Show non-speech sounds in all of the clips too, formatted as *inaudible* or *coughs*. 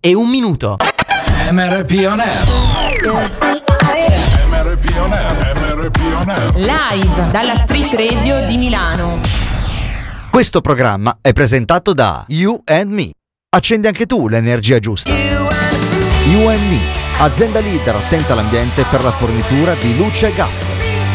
e un minuto. MRP On Air. MRP On Air. MRP On Air. Live dalla Street Radio di Milano. Questo programma è presentato da You and Me. Accendi anche tu l'energia giusta. You and Me, azienda leader attenta all'ambiente per la fornitura di luce e gas.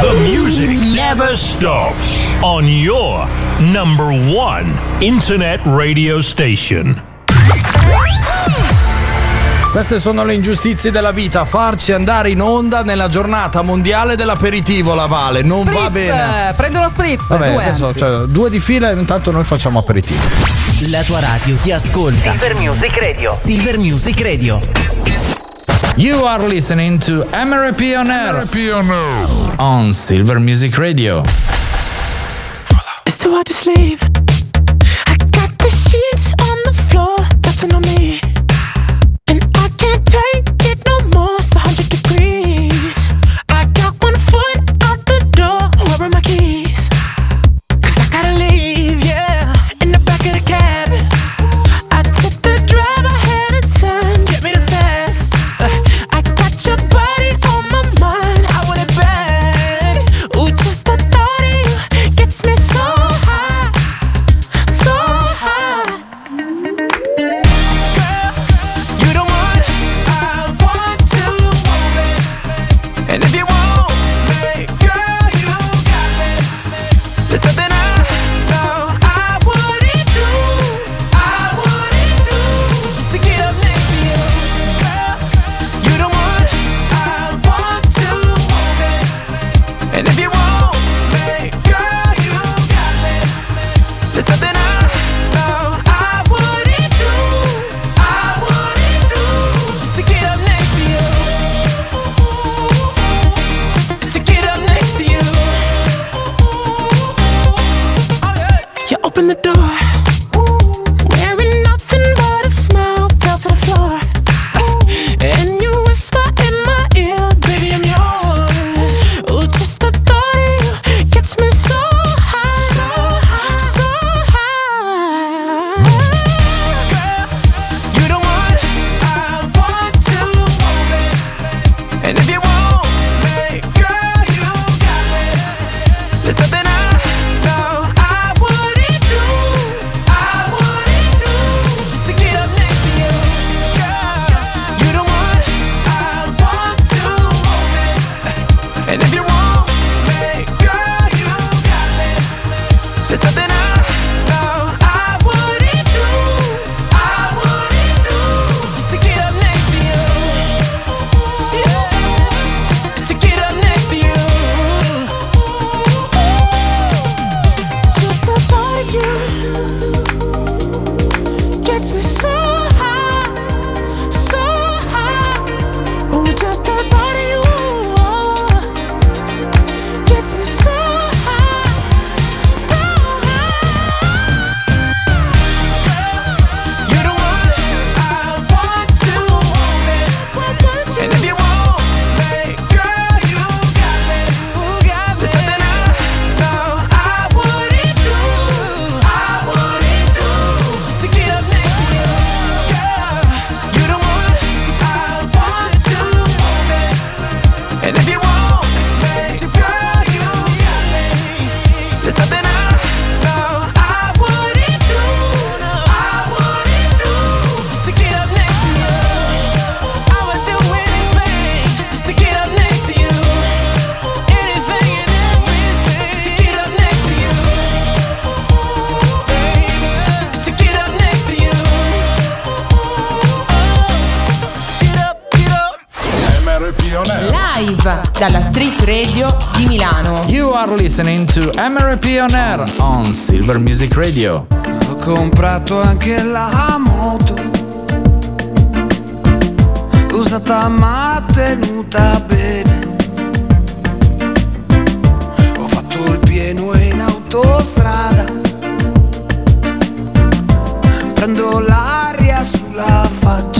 The music never stops on your number one internet radio station. Queste sono le ingiustizie della vita, farci andare in onda nella giornata mondiale dell'aperitivo la Vale, non va Spritz, bene. eh, Prendo uno spritz, Vabbè, due adesso cioè, due di fila e intanto noi facciamo aperitivo. La tua radio ti ascolta. Silver Music Radio. Silver Music Radio. You are listening to MRP On Air MRP On on Silver Music Radio. It's too hard to sleep. I got the sheets on the floor, nothing on me. To MRP On Air on Silver Music Radio. Ho comprato anche la moto Usata ma tenuta bene pieno in autostrada. Prendo l'aria sulla faccia.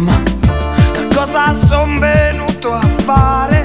Ma cosa son venuto a fare?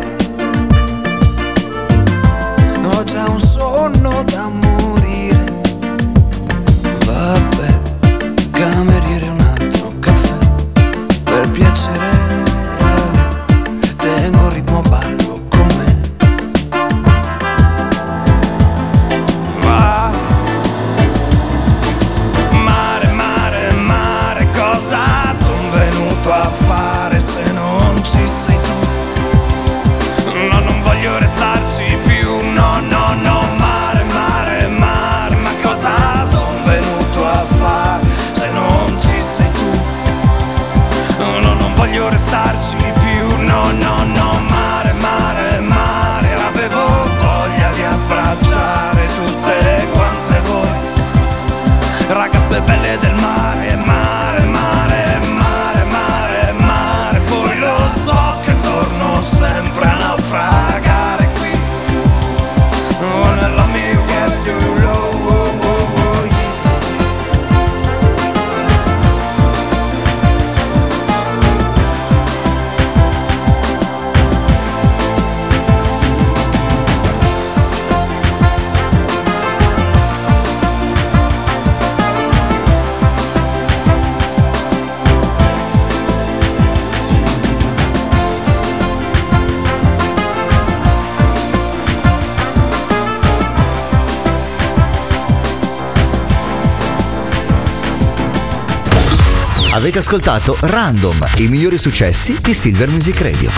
Ascoltato Random, i migliori successi di Silver Music Radio.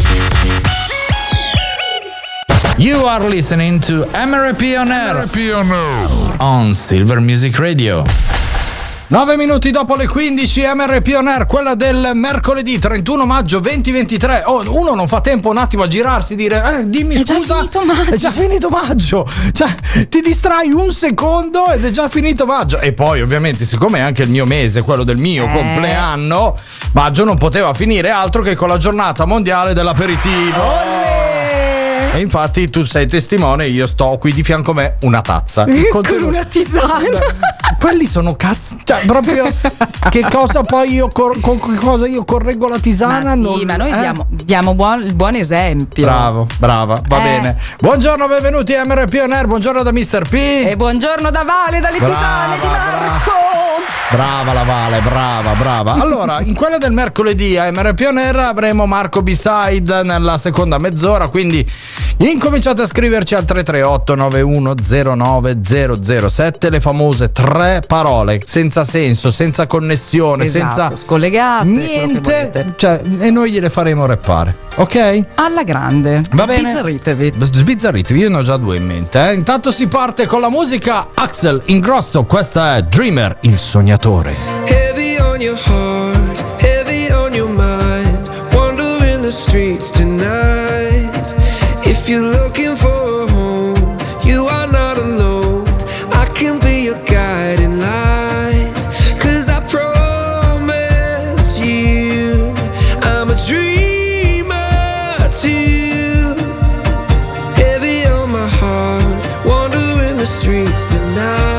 You are listening to MRP on Air on Silver Music Radio. 9 minuti dopo le 15 MRP On Air, quella del mercoledì 31 maggio 2023. Oh, uno non fa tempo un attimo a girarsi e dire eh, dimmi È già scusa. finito maggio." È già finito maggio. Cioè, ti distrai un secondo ed è già finito maggio. E poi, ovviamente, siccome è anche il mio mese, quello del mio Eh. compleanno, maggio non poteva finire altro che con la giornata mondiale dell'aperitivo. E infatti tu sei testimone, io sto qui di fianco a me una tazza. *laughs* Con una tisana. *laughs* Quelli sono cazzo. Cioè, proprio *laughs* che cosa poi io cor- con che cosa io correggo la tisana? Ma sì, non- ma noi eh? diamo, diamo buon, il buon esempio. Bravo, brava, va Eh. bene. Buongiorno, benvenuti a MRP On Air, buongiorno da Mr. P. E buongiorno da Vale, dalle Brava, tisane di Marco. Brava la Vale, brava, brava. Allora, in quella del mercoledì a MRP On Air avremo Marco B-Side nella seconda mezz'ora, quindi incominciate a scriverci al 338 9109 007 le famose tre tre parole senza senso, senza connessione, Esatto, senza scollegate, niente, cioè, e noi gliele faremo rappare. Ok? Alla grande. Va bene. Sbizzarritevi. Sbizzarritevi, io ne ho già due in mente. eh. Intanto si parte con la musica Axel Ingrosso, questa è Dreamer, il sognatore. Heavy on your heart, heavy on your mind. Wandering the streets tonight. If you're looking streets tonight.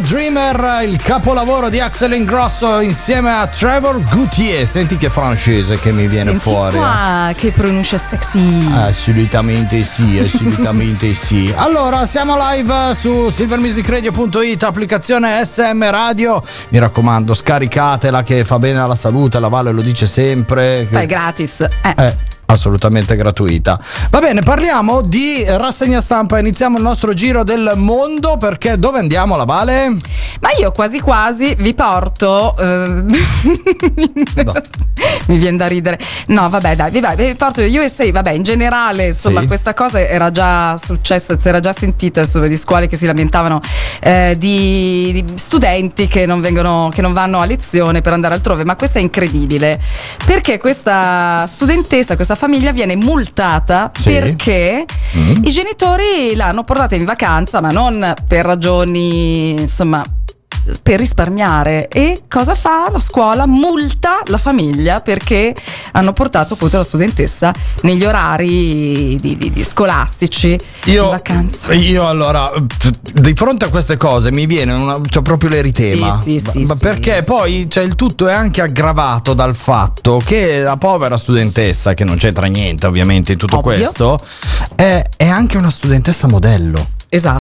Dreamer, il capolavoro di Axel Ingrosso insieme a Trevor Goutier. Senti che francese che mi viene Senti fuori. qua, che pronuncia sexy. Assolutamente sì, *laughs* assolutamente sì. Allora, siamo live su silvermusicradio.it, applicazione SM Radio. Mi raccomando, scaricatela che fa bene alla salute, la Vale lo dice sempre. Fai gratis. Eh. È assolutamente gratuita. Va bene, parliamo di rassegna stampa. Iniziamo il nostro giro del mondo perché dove andiamo la Vale? Ma io quasi quasi vi porto. eh, *laughs* mi viene da ridere. No, vabbè, dai, vi, vai, vi porto USA. Vabbè, in generale, insomma, Sì. questa cosa era già successa, si era già sentita insomma, di scuole che si lamentavano eh, di, di studenti che non, vengono, che non vanno a lezione per andare altrove. Ma questo è incredibile perché questa studentessa, questa famiglia viene multata Sì. perché Mm. i genitori l'hanno portata in vacanza, ma non per ragioni, insomma, per risparmiare. E cosa fa la scuola? Multa la famiglia perché hanno portato appunto la studentessa negli orari di, di- di scolastici Io, in vacanza. io allora, di fronte a queste cose mi viene una, cioè proprio l'eritema. Sì, sì, sì, Ma perché poi cioè, il tutto è anche aggravato dal fatto che la povera studentessa, che non c'entra niente ovviamente in tutto Ovvio. questo, è, è anche una studentessa modello. Esatto.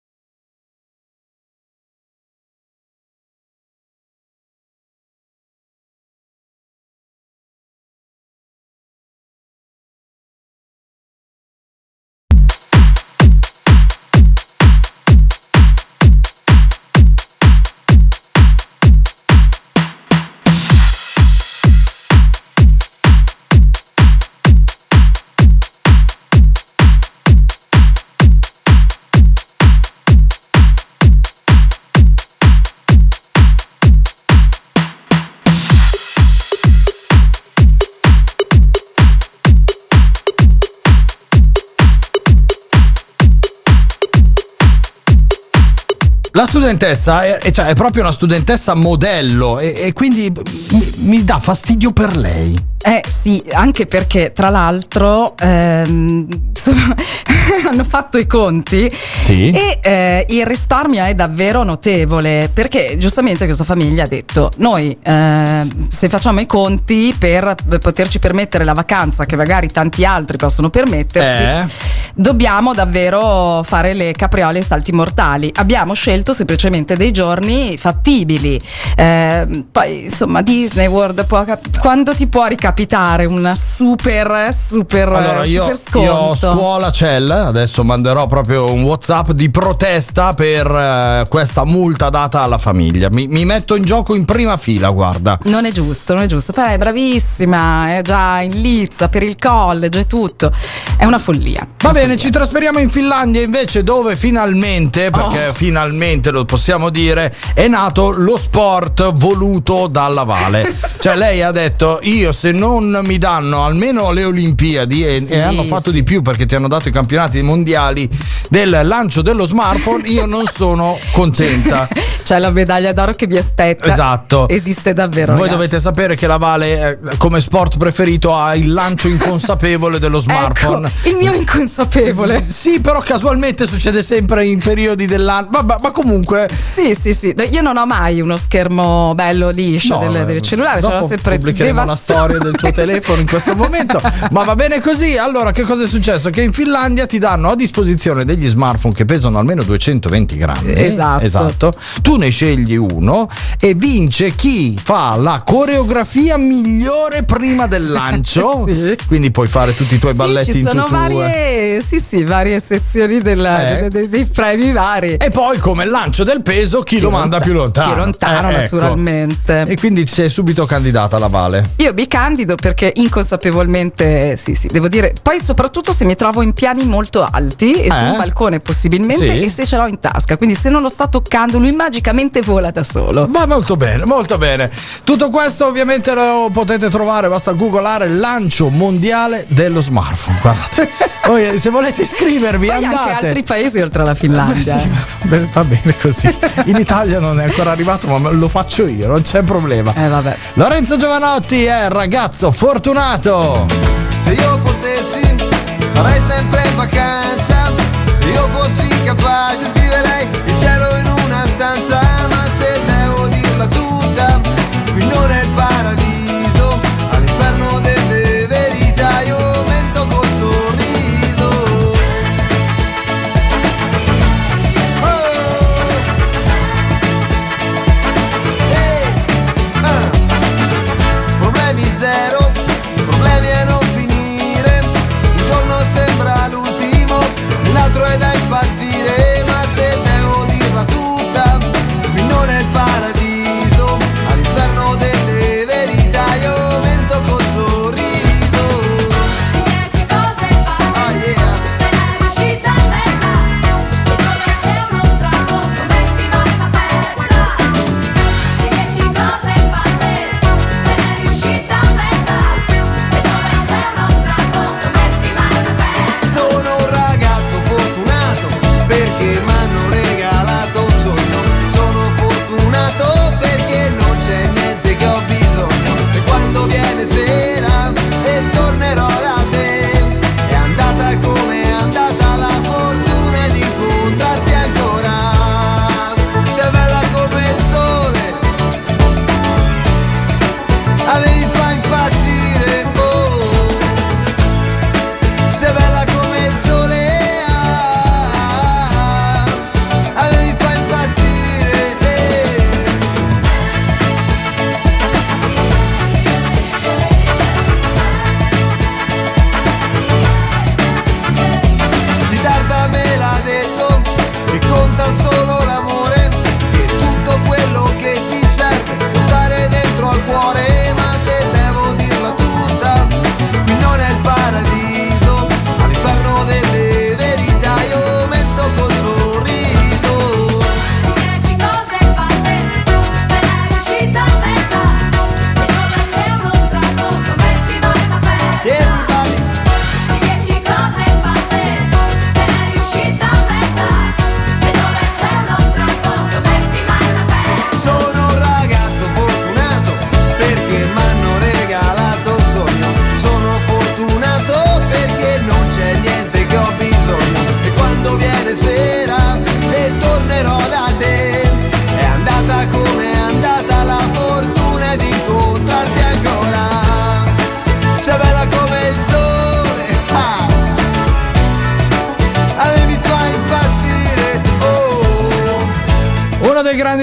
La studentessa è, cioè, è proprio una studentessa modello e, e quindi mi, mi dà fastidio per lei. Eh sì, anche perché tra l'altro ehm, insomma, *laughs* hanno fatto i conti Sì. e eh, il risparmio è davvero notevole perché giustamente questa famiglia ha detto noi ehm, se facciamo i conti per poterci permettere la vacanza che magari tanti altri possono permettersi Eh. dobbiamo davvero fare le capriole e salti mortali abbiamo scelto semplicemente dei giorni fattibili Ehm, poi insomma Disney World può quando ti può ricapitare una super super Allora, io, super sconto io ho scuola Cell, adesso manderò proprio un WhatsApp di protesta per eh, questa multa data alla famiglia. Mi, mi metto in gioco in prima fila, guarda. Non è giusto, non è giusto. Poi è bravissima, è già in lizza per il college e tutto. È una follia. Va bene, ci trasferiamo in Finlandia invece dove finalmente, perché Oh. finalmente lo possiamo dire, è nato lo sport voluto dalla Vale. *laughs* cioè lei ha detto io se non mi danno almeno le Olimpiadi e, Sì, e hanno fatto sì. di più perché ti hanno dato i campionati mondiali del lancio dello smartphone, io non sono contenta. *laughs* C'è la medaglia d'oro che vi aspetta. Esatto. Esiste davvero. Voi ragazzi. dovete sapere che la Vale eh, come sport preferito ha il lancio inconsapevole dello smartphone. Ecco, il mio inconsapevole. Sì, sì, però casualmente succede sempre in periodi dell'anno. Vabbè, ma comunque. Sì, sì, sì. Io non ho mai uno schermo bello liscio No, del, eh, del cellulare, ce l'ho dopo sempre pubblicheremo una devastato. storia del tuo telefono in questo momento. Ma va bene così. Allora, che cosa è successo? Che in Finlandia ti danno a disposizione degli smartphone che pesano almeno 220 grammi. Esatto. Esatto. Tu ne scegli uno e vince chi fa la coreografia migliore prima del lancio. *laughs* Sì. Quindi puoi fare tutti i tuoi Sì, balletti ci in sono tutù. varie, sì, sì, varie sezioni della- Eh. dei, dei- premi vari. E poi come lancio del peso chi, lo manda lonta- più lontano. più lontano, Eh, ecco. naturalmente. E quindi sei subito candidata alla Vale. Io mi candido perché inconsapevolmente, sì, sì, devo dire, poi soprattutto se mi trovo in piani molto alti e su Eh? un balcone possibilmente Sì. e se ce l'ho in tasca, quindi se non lo sto toccando lui magicamente vola da solo. Ma molto bene, molto bene. Tutto questo ovviamente lo potete trovare, basta googolare lancio mondiale dello smartphone. Guardate. *laughs* Poi se volete iscrivervi Poi andate. anche altri paesi oltre alla Finlandia. *laughs* Sì, va- va bene così. In Italia non è ancora arrivato, ma lo faccio io, non c'è problema. Eh vabbè. Lorenzo Giovanotti è il ragazzo fortunato. Se io potessi farei sempre in vacanza Se io fossi capace scriverei il cielo in una stanza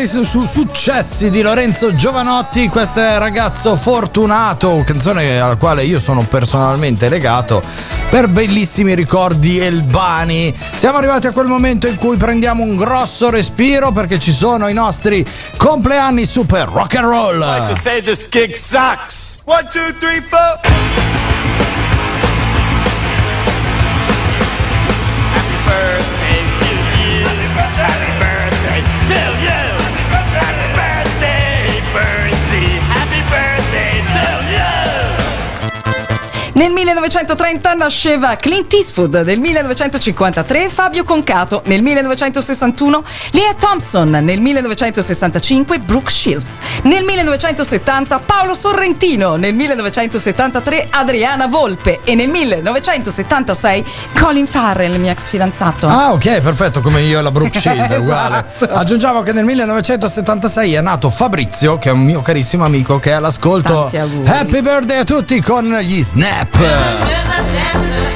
su- successi di Lorenzo Giovanotti, questo è ragazzo fortunato, canzone alla quale io sono personalmente legato per bellissimi ricordi elbani. Siamo arrivati a quel momento in cui prendiamo un grosso respiro perché ci sono i nostri compleanni super rock and roll. like to say this gig sucks. One, two, three, four. Nel 1930 nasceva Clint Eastwood, nel 1953 Fabio Concato, nel 1961 Lea Thompson, nel 1965 Brooke Shields, nel 1970 Paolo Sorrentino, nel 1973 Adriana Volpe e nel 1976 Colin Farrell, il mio ex fidanzato. Ah, ok, perfetto, come io e la Brooke *laughs* Shield, uguale. Esatto. Aggiungiamo che nel 1976 è nato Fabrizio, che è un mio carissimo amico che è all'ascolto. Happy birthday a tutti con gli Snap. rapper. There's a dancer.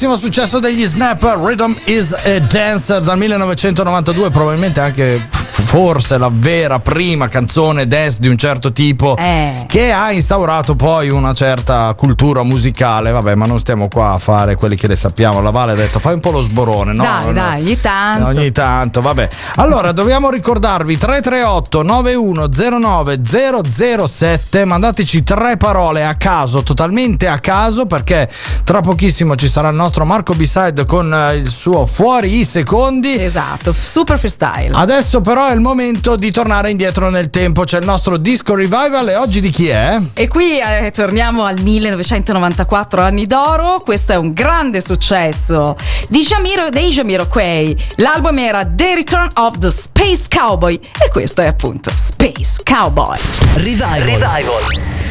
Grandissimo successo degli Snap, Rhythm is a Dancer dal 1992, probabilmente anche forse la vera prima canzone dance di un certo tipo Eh. Che ha instaurato poi una certa cultura musicale. Vabbè, ma non stiamo qua a fare quelli che le sappiamo. La Vale ha detto fai un po' lo sborone, no? dai, No. dai, ogni tanto. Ogni tanto, vabbè. Allora, dobbiamo ricordarvi 338 9109 007. Mandateci tre parole a caso, totalmente a caso, perché tra pochissimo ci sarà il nostro Marco B-Side con eh, il suo Fuori i secondi. Esatto, super freestyle. Adesso però è il momento di tornare indietro nel tempo. C'è il nostro disco revival e oggi di chi chi è? E qui eh, torniamo al 1994, anni d'oro. Questo è un grande successo di Jamiro, dei Jamiroquai. L'album era The Return of the Space Cowboy e questo è appunto Space Cowboy. Revival. Revival.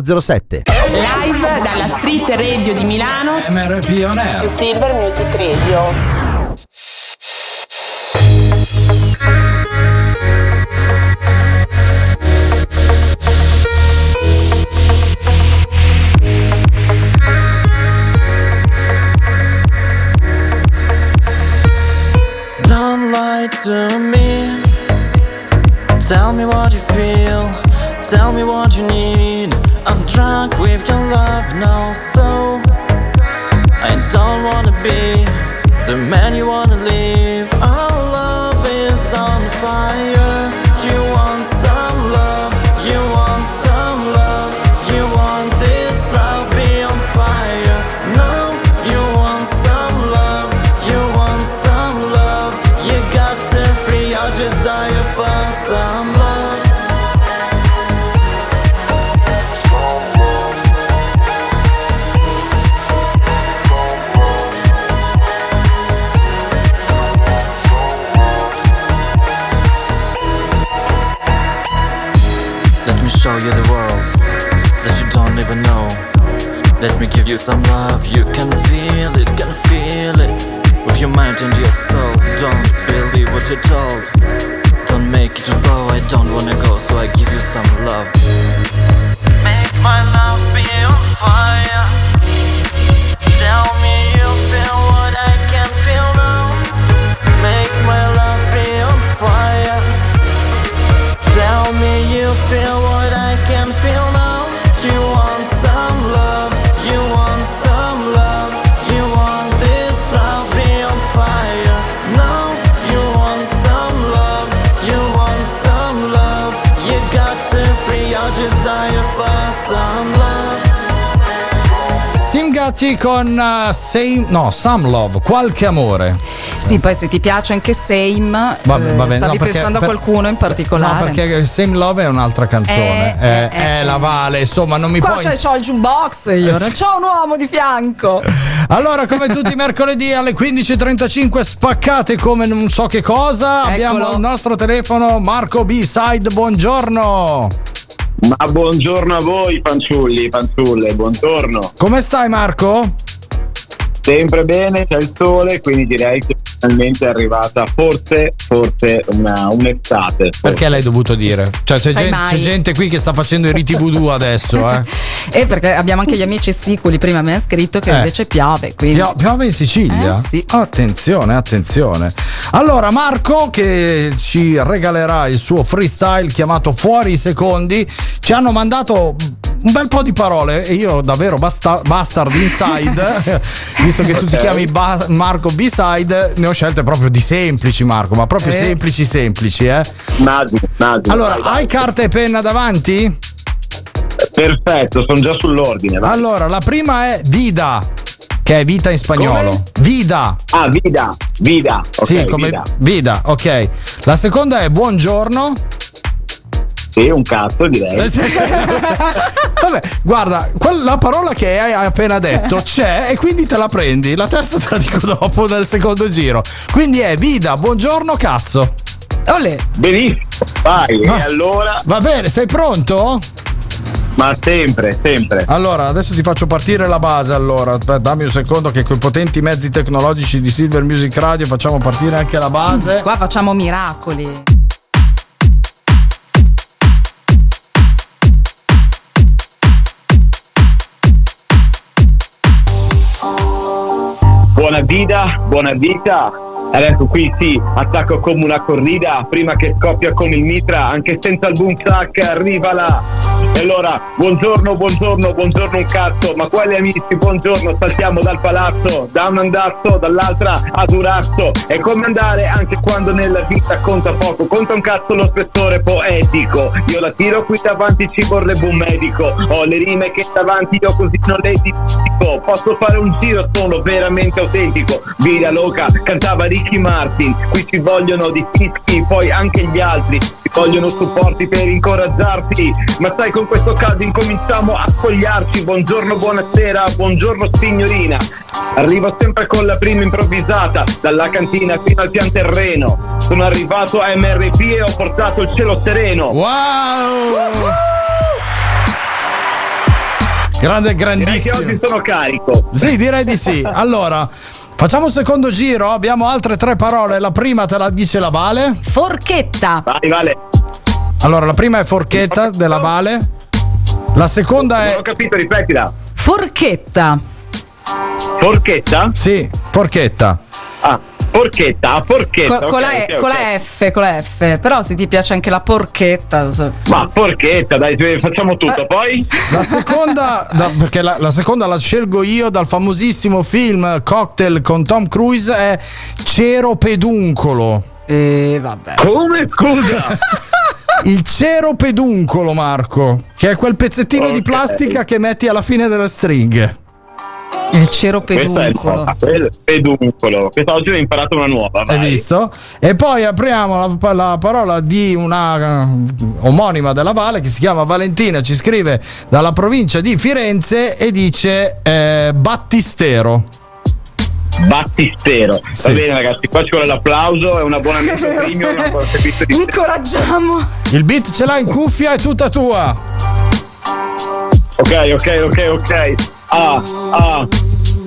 007. Live dalla Street Radio di Milano. MRP On Air. Silver Music Radio. to me. Tell me what you feel, tell me what you need. I'm drunk with your love now, so I don't wanna be the man you wanna leave. You some love, you can feel it, can feel it. With your mind and your soul, don't believe what you're told. Don't make it too slow, I don't wanna go, so I give you some love. Make my love Gatti con uh, Same, no, Some Love, qualche amore. Sì, poi se ti piace anche Same, Va- eh, va bene, stavi no, pensando per- a qualcuno in particolare. No, perché Same Love è un'altra canzone. Eh, Eh, eh, eh, la Vale, insomma, non mi Qua puoi. c'è, c'ho il jukebox io, non c'ho un uomo di fianco. *laughs* Allora, come tutti i mercoledì alle 15.35 spaccate come non so che cosa. Abbiamo Eccolo. il nostro telefono Marco B-Side, buongiorno. Ma buongiorno a voi, fanciulli, fanciulle, buongiorno. Come stai Marco? Sempre bene, c'è il sole, quindi direi che finalmente è arrivata forse, forse una, un'estate. Perché l'hai dovuto dire? Cioè, c'è, gente, c'è gente qui che sta facendo i riti voodoo adesso, eh. *laughs* E perché abbiamo anche gli amici siculi, prima mi ha scritto che Eh. invece piove. Quindi. Pio- Piove in Sicilia? Eh, sì. Attenzione, attenzione. Allora, Marco, che ci regalerà il suo freestyle chiamato Fuori i secondi, ci hanno mandato un bel po' di parole e io davvero basta- bastard inside, *laughs* visto che tu ti chiami Ba- Marco B-side, ne ho scelte proprio di semplici, Marco, ma proprio Eh. semplici, semplici, eh. Immagino, immagino. Allora, Vai, vai. hai carta e penna davanti? Perfetto, sono già sull'ordine. vai. Allora, la prima è Vida, che è vita in spagnolo. Come? Vida. Ah, vida, vida. Ok, sì, come vida. vida. ok. La seconda è buongiorno. Sì, un cazzo direi. *laughs* Vabbè, guarda, la parola che hai appena detto c'è e quindi te la prendi. La terza te la dico dopo nel secondo giro. Quindi è vida, buongiorno, cazzo. Olè. Benissimo, vai. E allora? Va bene, sei pronto? Ma sempre, sempre. Allora, adesso ti faccio partire la base. Allora, aspetta, dammi un secondo che con i potenti mezzi tecnologici di Silver Music Radio facciamo partire anche la base. Qua facciamo miracoli. Buona vita, buona vita. Adesso qui sì, attacco come una corrida, prima che scoppia con il mitra, anche senza il boom sack, arriva là. E allora, buongiorno, buongiorno, buongiorno un cazzo, ma quali amici, buongiorno, saltiamo dal palazzo, da un andazzo, dall'altra ad un razzo. È come andare anche quando nella vita conta poco, conta un cazzo lo spessore poetico. Io la tiro qui davanti, ci vorrebbe un medico. Ho le rime che davanti io così non le dimentico. Posso fare un giro, sono veramente autentico. Vita loca, cantava Ricky Martin. Qui ci vogliono di fischi, poi anche gli altri. Ci vogliono supporti per incoraggiarti. Ma sai, con questo caso incominciamo a spogliarci. Buongiorno, buonasera, buongiorno signorina. Arrivo sempre con la prima improvvisata, dalla cantina fino al pian terreno. Sono arrivato a MRP e ho portato il cielo sereno. Wow! Grande, Direi che grandissimo. oggi sono carico. Sì, direi di sì. Allora, facciamo un secondo giro. Abbiamo altre tre parole. La prima te la dice la Vale. Forchetta. Vai, Vale. Allora, la prima è forchetta della Vale. La seconda Non è. ho capito, ripetila. Forchetta. Forchetta? Sì, forchetta. Ah, forchetta, ah, forchetta. Con, con la, ok, ok, con ok. la F, con la F. Però se ti piace anche la porchetta. so- Ma forchetta, dai, cioè, facciamo tutto. Poi? La seconda, *laughs* da- perché la, la seconda la scelgo io dal famosissimo film Cocktail con Tom Cruise, è Cero Peduncolo. E vabbè. Come? Scusa. *laughs* Il cero peduncolo, Marco, che è quel pezzettino di plastica che metti alla fine delle stringhe. Il cero Questo è il peduncolo. il peduncolo. Questa oggi ho imparato una nuova. Hai Vai. visto? E poi apriamo la, la parola di una eh, omonima della Valle che si chiama Valentina, ci scrive dalla provincia di Firenze e dice eh, Battistero. Battistero. Sì. Va bene ragazzi, qua ci vuole l'applauso, è un abbonamento premium, di Incoraggiamo. Il beat ce l'ha in cuffia, è tutta tua. Ok, ok, ok, ok. Ah, ah.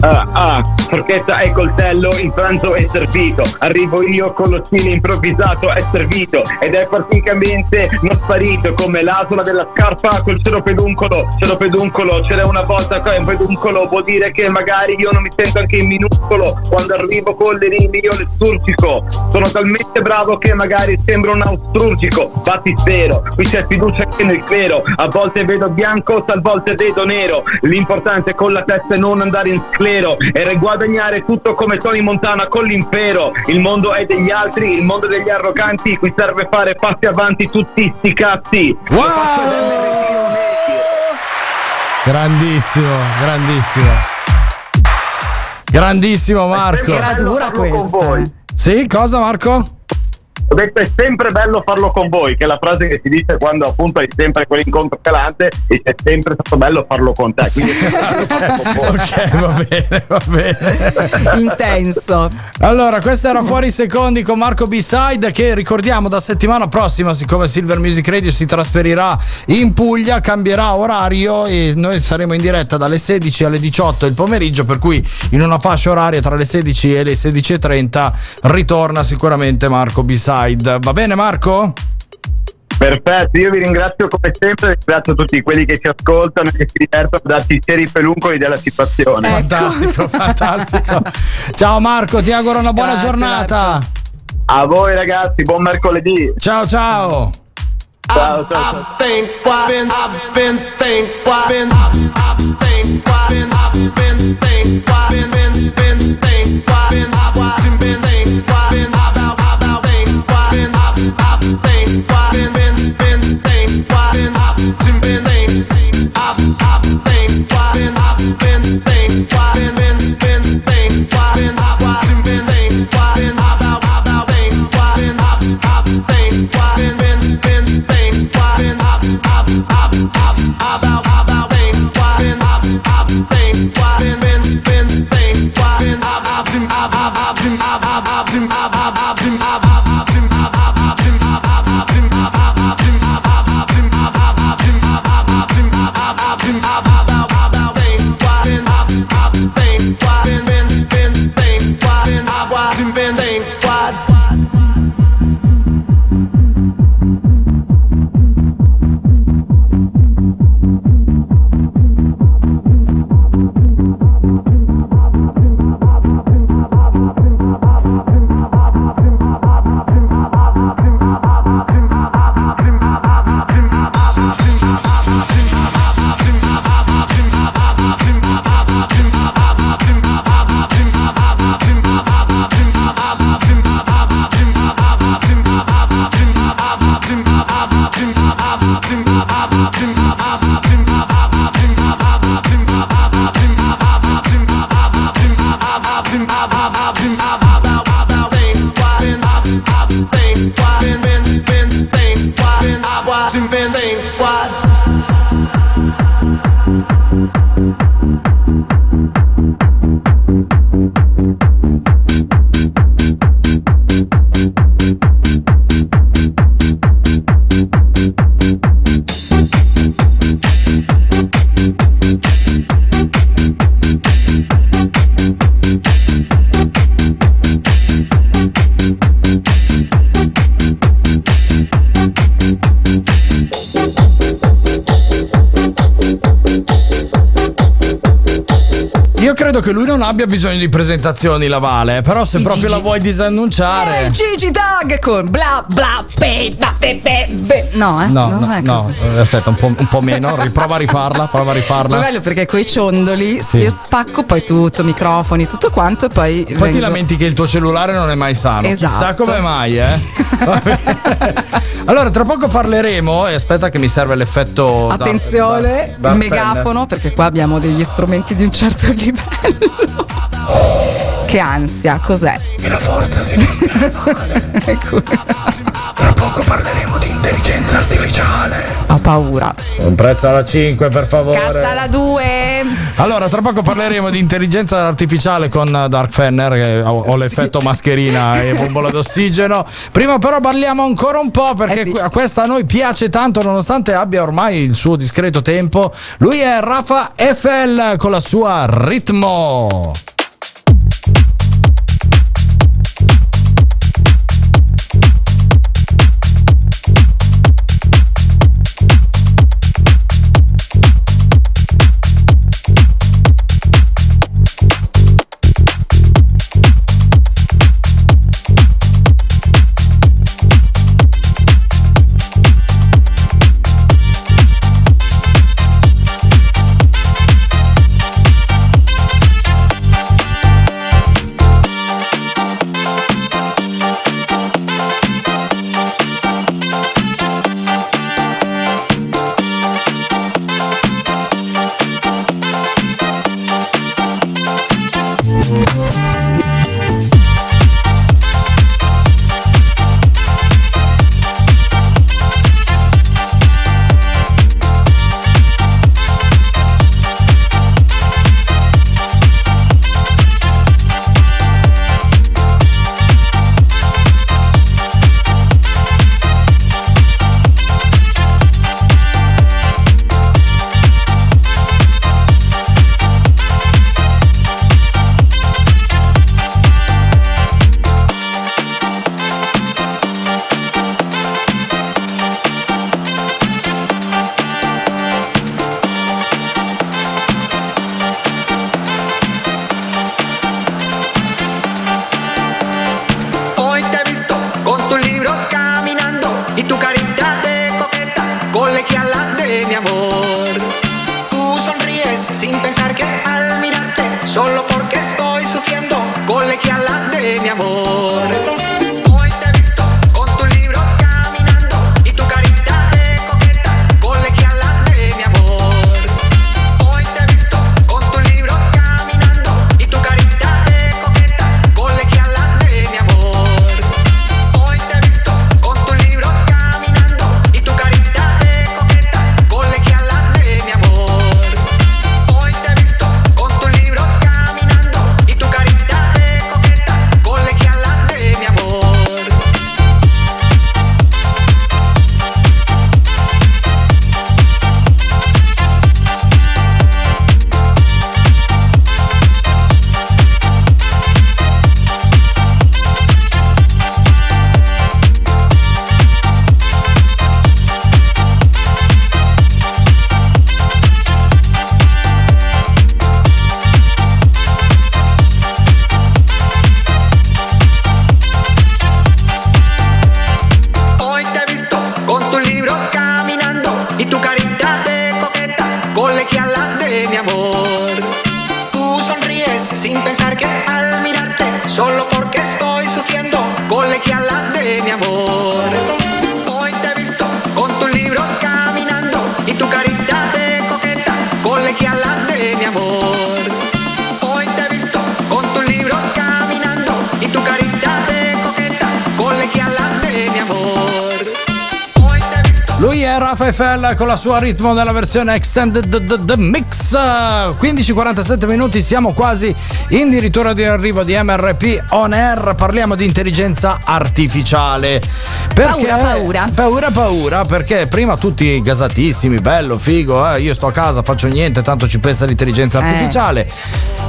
Ah, ah, forchetta e coltello, il pranzo è servito. Arrivo io con lo stile improvvisato, è servito. Ed è praticamente non sparito come l'asola della scarpa col cero peduncolo. Cero peduncolo, c'era una volta che un peduncolo vuol dire che magari io non mi sento anche in minuscolo. Quando arrivo con le rime io le sturcico. Sono talmente bravo che magari sembro un austrurgico. Battistero, qui c'è fiducia anche nel clero. A volte vedo bianco, a volte vedo nero. L'importante è con la testa è non andare in sclero e guadagnare tutto come Tony Montana con l'impero. Il mondo è degli altri, il mondo degli arroganti. Qui serve fare passi avanti tutti sti cazzi. Grandissimo, grandissimo. Grandissimo Marco. Era dura questa. Sì, cosa Marco? Ho detto è sempre bello farlo con voi, che è la frase che si dice quando appunto hai sempre quell'incontro calante e è sempre stato bello farlo con te. Quindi *laughs* ok, va bene, va bene. Intenso. Allora, questa era Fuori i Secondi con Marco B-Side che ricordiamo da settimana prossima, siccome Silver Music Radio si trasferirà in Puglia, cambierà orario e noi saremo in diretta dalle 16 alle 18 il pomeriggio, per cui in una fascia oraria tra le 16 e le 16.30 ritorna sicuramente Marco B-Side. Va bene Marco? Perfetto, io vi ringrazio come sempre, ringrazio tutti quelli che ci ascoltano e che si divertono a darci i seri peluncoli della situazione. Fantastico, fantastico. Ciao Marco, ti auguro una buona Grazie, giornata. A voi ragazzi, buon mercoledì. Ciao ciao. Ciao, ciao, ciao. Abbia bisogno di presentazioni, la Vale, però se proprio la vuoi disannunciare. Eh, Gigi Dag con bla bla be, ba, be, be, be. No, eh? No, non no, no, così. eh, aspetta, un po', un po' meno, riprova a rifarla, prova a rifarla. bello perché coi ciondoli Sì. io spacco poi tutto, microfoni, tutto quanto e poi. Poi ti vengo- lamenti che il tuo cellulare non è mai sano. Chissà Esatto. come mai, eh. *laughs* Allora, tra poco parleremo. E aspetta, che mi serve l'effetto. da- Attenzione, da- il da- megafono, perché qua abbiamo degli strumenti di un certo *laughs* livello. Che ansia, cos'è? Che la forza si *laughs* ecco. Tra poco parleremo di intelligenza artificiale. Ho paura. Un prezzo alla 5, per favore. Cassa la 2. Allora, tra poco parleremo di intelligenza artificiale con Dark Fenner, che ho, ho l'effetto mascherina *laughs* e bombola d'ossigeno. Prima però parliamo ancora un po' perché Eh sì. a questa a noi piace tanto, nonostante abbia ormai il suo discreto tempo. Lui è Rafa FL con la sua ritmo. Rafa con la sua ritmo nella versione Extended the- the Mix. 15-47 minuti, siamo quasi in dirittura di arrivo di MRP On Air. Parliamo di intelligenza artificiale. Perché, Paura, paura. Paura, paura, perché prima tutti gasatissimi, bello, figo, eh, io sto a casa, faccio niente, tanto ci pensa l'intelligenza Eh. artificiale.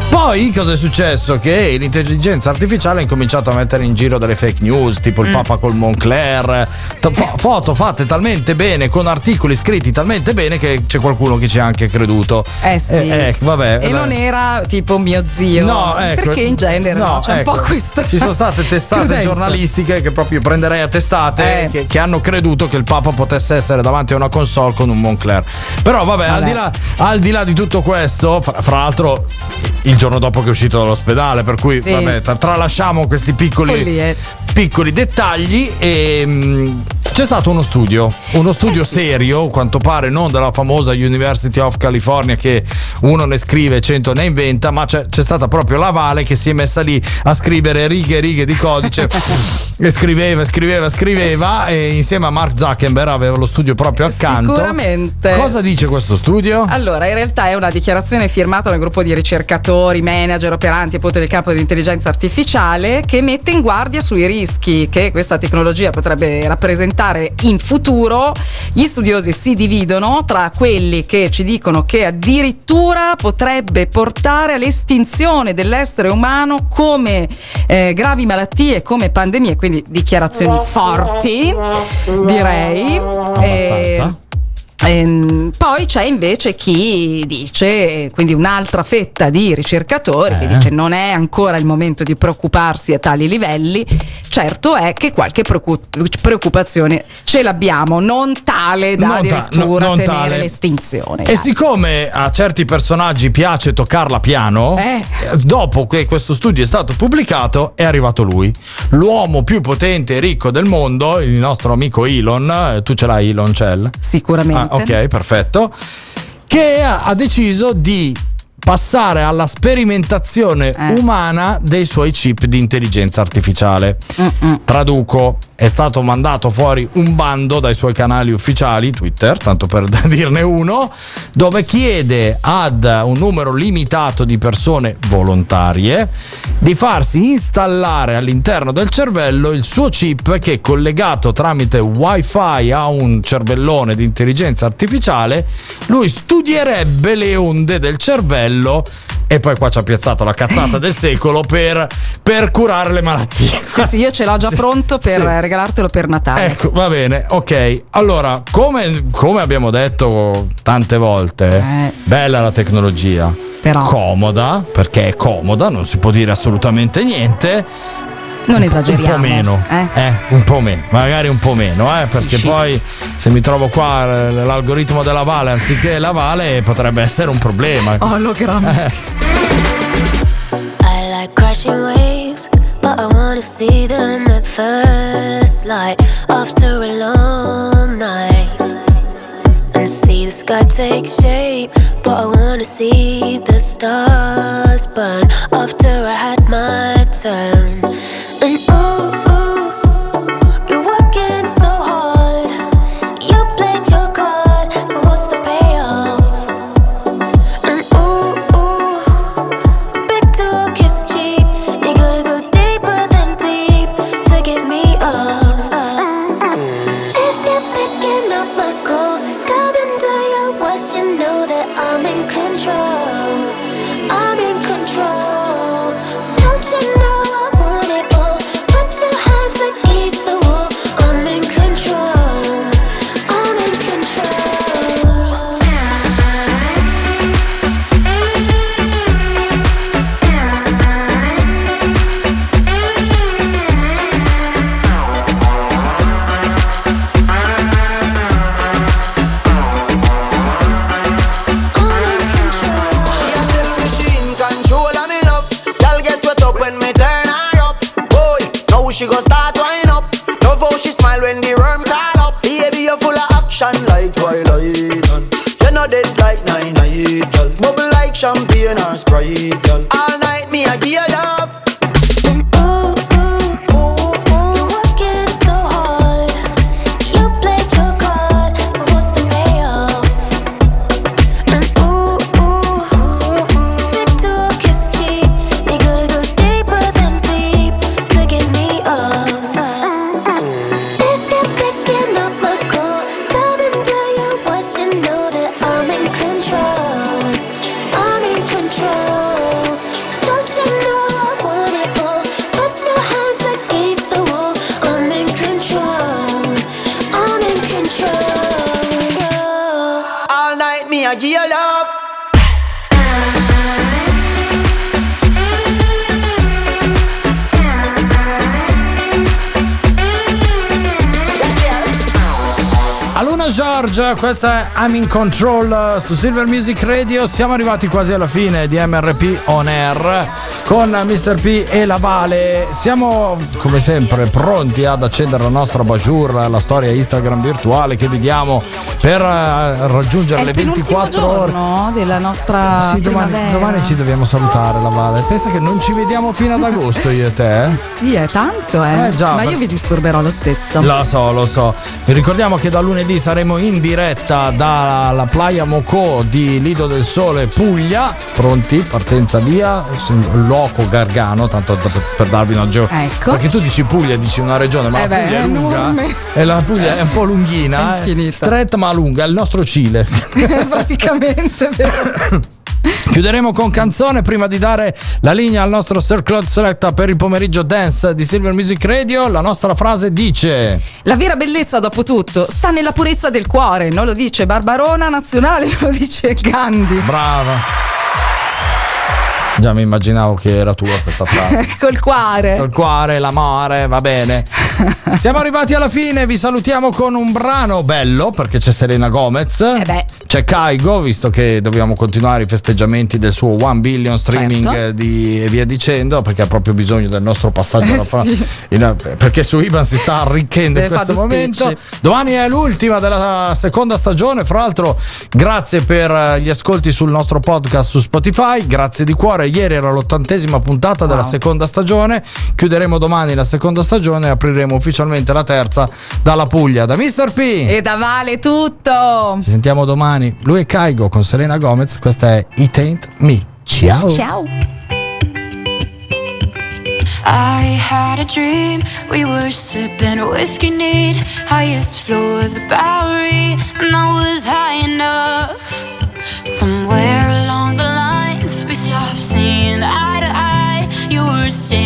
Poi cosa è successo? Che l'intelligenza artificiale ha incominciato a mettere in giro delle fake news, tipo il Mm. Papa col Moncler, fo- foto fatte talmente bene, con articoli scritti talmente bene che c'è qualcuno che ci ha anche creduto. Eh sì. Eh, eh, vabbè, E vabbè. non era tipo mio zio. No, ecco. Perché in genere no, c'è ecco. un po' questa. Ci sono state testate giornalistiche che proprio prenderei a testate Eh. che, che hanno creduto che il Papa potesse essere davanti a una console con un Moncler. Però vabbè, Al, Vabbè. di là, al di là di tutto questo, fra, fra l'altro il giorno dopo che è uscito dall'ospedale, per cui Sì. vabbè, tra- tralasciamo questi piccoli piccoli dettagli e mh, C'è stato uno studio, uno studio serio, a quanto pare non della famosa University of California che uno ne scrive e cento ne inventa, ma c'è, c'è stata proprio la Vale che si è messa lì a scrivere righe e righe di codice *laughs* e scriveva, scriveva, scriveva e insieme a Mark Zuckerberg aveva lo studio proprio accanto. Sicuramente. Cosa dice questo studio? Allora, in realtà è una dichiarazione firmata da un gruppo di ricercatori, manager, operanti appunto nel campo dell'intelligenza artificiale che mette in guardia sui rischi che questa tecnologia potrebbe rappresentare in futuro. Gli studiosi si dividono tra quelli che ci dicono che addirittura potrebbe portare all'estinzione dell'essere umano come eh, gravi malattie, come pandemie, quindi dichiarazioni forti, direi. Abbastanza. Ehm, poi c'è invece chi dice, quindi un'altra fetta di ricercatori che Eh. dice non è ancora il momento di preoccuparsi a tali livelli, certo è che qualche preoccu- preoccupazione ce l'abbiamo, non tale da Non ta- addirittura no- non temere tale. l'estinzione. E siccome a certi personaggi piace toccarla piano, Eh. dopo che questo studio è stato pubblicato è arrivato lui, l'uomo più potente e ricco del mondo, il nostro amico Elon, eh, tu ce l'hai Elon Cell? Sicuramente. Ah, ok, perfetto. Che ha, deciso di passare alla sperimentazione Eh. umana dei suoi chip di intelligenza artificiale. Traduco, è stato mandato fuori un bando dai suoi canali ufficiali, Twitter, tanto per *laughs* dirne uno, dove chiede ad un numero limitato di persone volontarie di farsi installare all'interno del cervello il suo chip che collegato tramite wifi a un cervellone di intelligenza artificiale, lui studierebbe le onde del cervello e poi qua ci ha piazzato la cazzata del secolo per, per curare le malattie. *laughs* Sì, sì, io ce l'ho già Sì, pronto per sì. regalartelo per Natale. Ecco, va bene, ok. Allora, come, come abbiamo detto tante volte, bella la tecnologia. Comoda, perché è comoda, non si può dire assolutamente niente. Non Un esageriamo. po' meno, eh. eh, un po' meno, magari un po' meno, eh, perché poi se mi trovo qua l'algoritmo della Vale anziché la Vale potrebbe essere un problema. Ologramma. Eh. I like crashing waves, but I wanna see them at first light after a long night. And see the sky take shape, but I wanna see the stars burn after I had my turn. And ooh, champagne or Sprite, girl. All night me I give George, questa è I'm in Control eh, su Silver Music Radio. Siamo arrivati quasi alla fine di MRP On Air. con Mr. P e la Vale. Siamo come sempre pronti ad accendere la nostra Bajur, la storia Instagram virtuale che vediamo per eh, raggiungere le il penultimo 24 ore. della nostra Sì, domani, domani ci dobbiamo salutare la Vale. Pensa che non ci vediamo fino ad agosto io e te. eh? Sì, è tanto, eh. Eh, già, Ma per- io vi disturberò lo stesso. Lo so, lo so. Vi ricordiamo che da lunedì saremo in diretta dalla Playa Moco di Lido del Sole Puglia. Pronti? Partenza via. Loco Gargano, tanto per, darvi una geo. Ecco. Perché tu dici Puglia, dici una regione, ma Eh la beh, Puglia è è lunga. enorme. E la Puglia è un po' lunghina, È eh. stretta ma lunga, il nostro Cile. *laughs* Praticamente, vero? *coughs* Chiuderemo con canzone prima di dare la linea al nostro Sir Claude Selecta per il pomeriggio dance di Silver Music Radio. La nostra frase dice: La vera bellezza, dopo tutto, sta nella purezza del cuore. Non lo dice Barbarona Nazionale, *laughs* lo dice Gandhi. Brava. Già mi immaginavo che era tua questa frase. *laughs* Col cuore. Col cuore, l'amore, va bene. *laughs* Siamo arrivati alla fine, vi salutiamo con un brano bello perché c'è Selena Gomez. C'è Kaigo, visto che dobbiamo continuare i festeggiamenti del suo 1 billion streaming Certo. eh, di- e via dicendo, perché ha proprio bisogno del nostro passaggio Eh, alla fra- sì. in- perché su Iban si sta arricchendo in questo momento. spicci. Domani è l'ultima della seconda stagione. Fra l'altro, grazie per eh, gli ascolti sul nostro podcast su Spotify. Grazie di cuore. Ieri era l'ottantesima puntata della seconda stagione. Chiuderemo domani la seconda stagione e apriremo ufficialmente la terza dalla Puglia. Da Mr. P. E da Vale tutto. Ci sentiamo domani. Lui è Kaigo con Selena Gomez. Questa è It Ain't Me. Ciao. Ciao. I had a dream, we were sipping whiskey neat, highest floor of the Bowery, and I was high enough. Somewhere along the we stopped seeing eye to eye. You were staying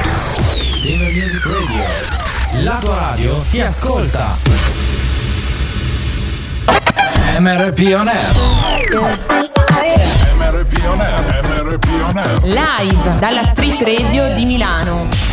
Radio. La tua radio ti ascolta. MRP On Air. Live dalla Street Radio di Milano.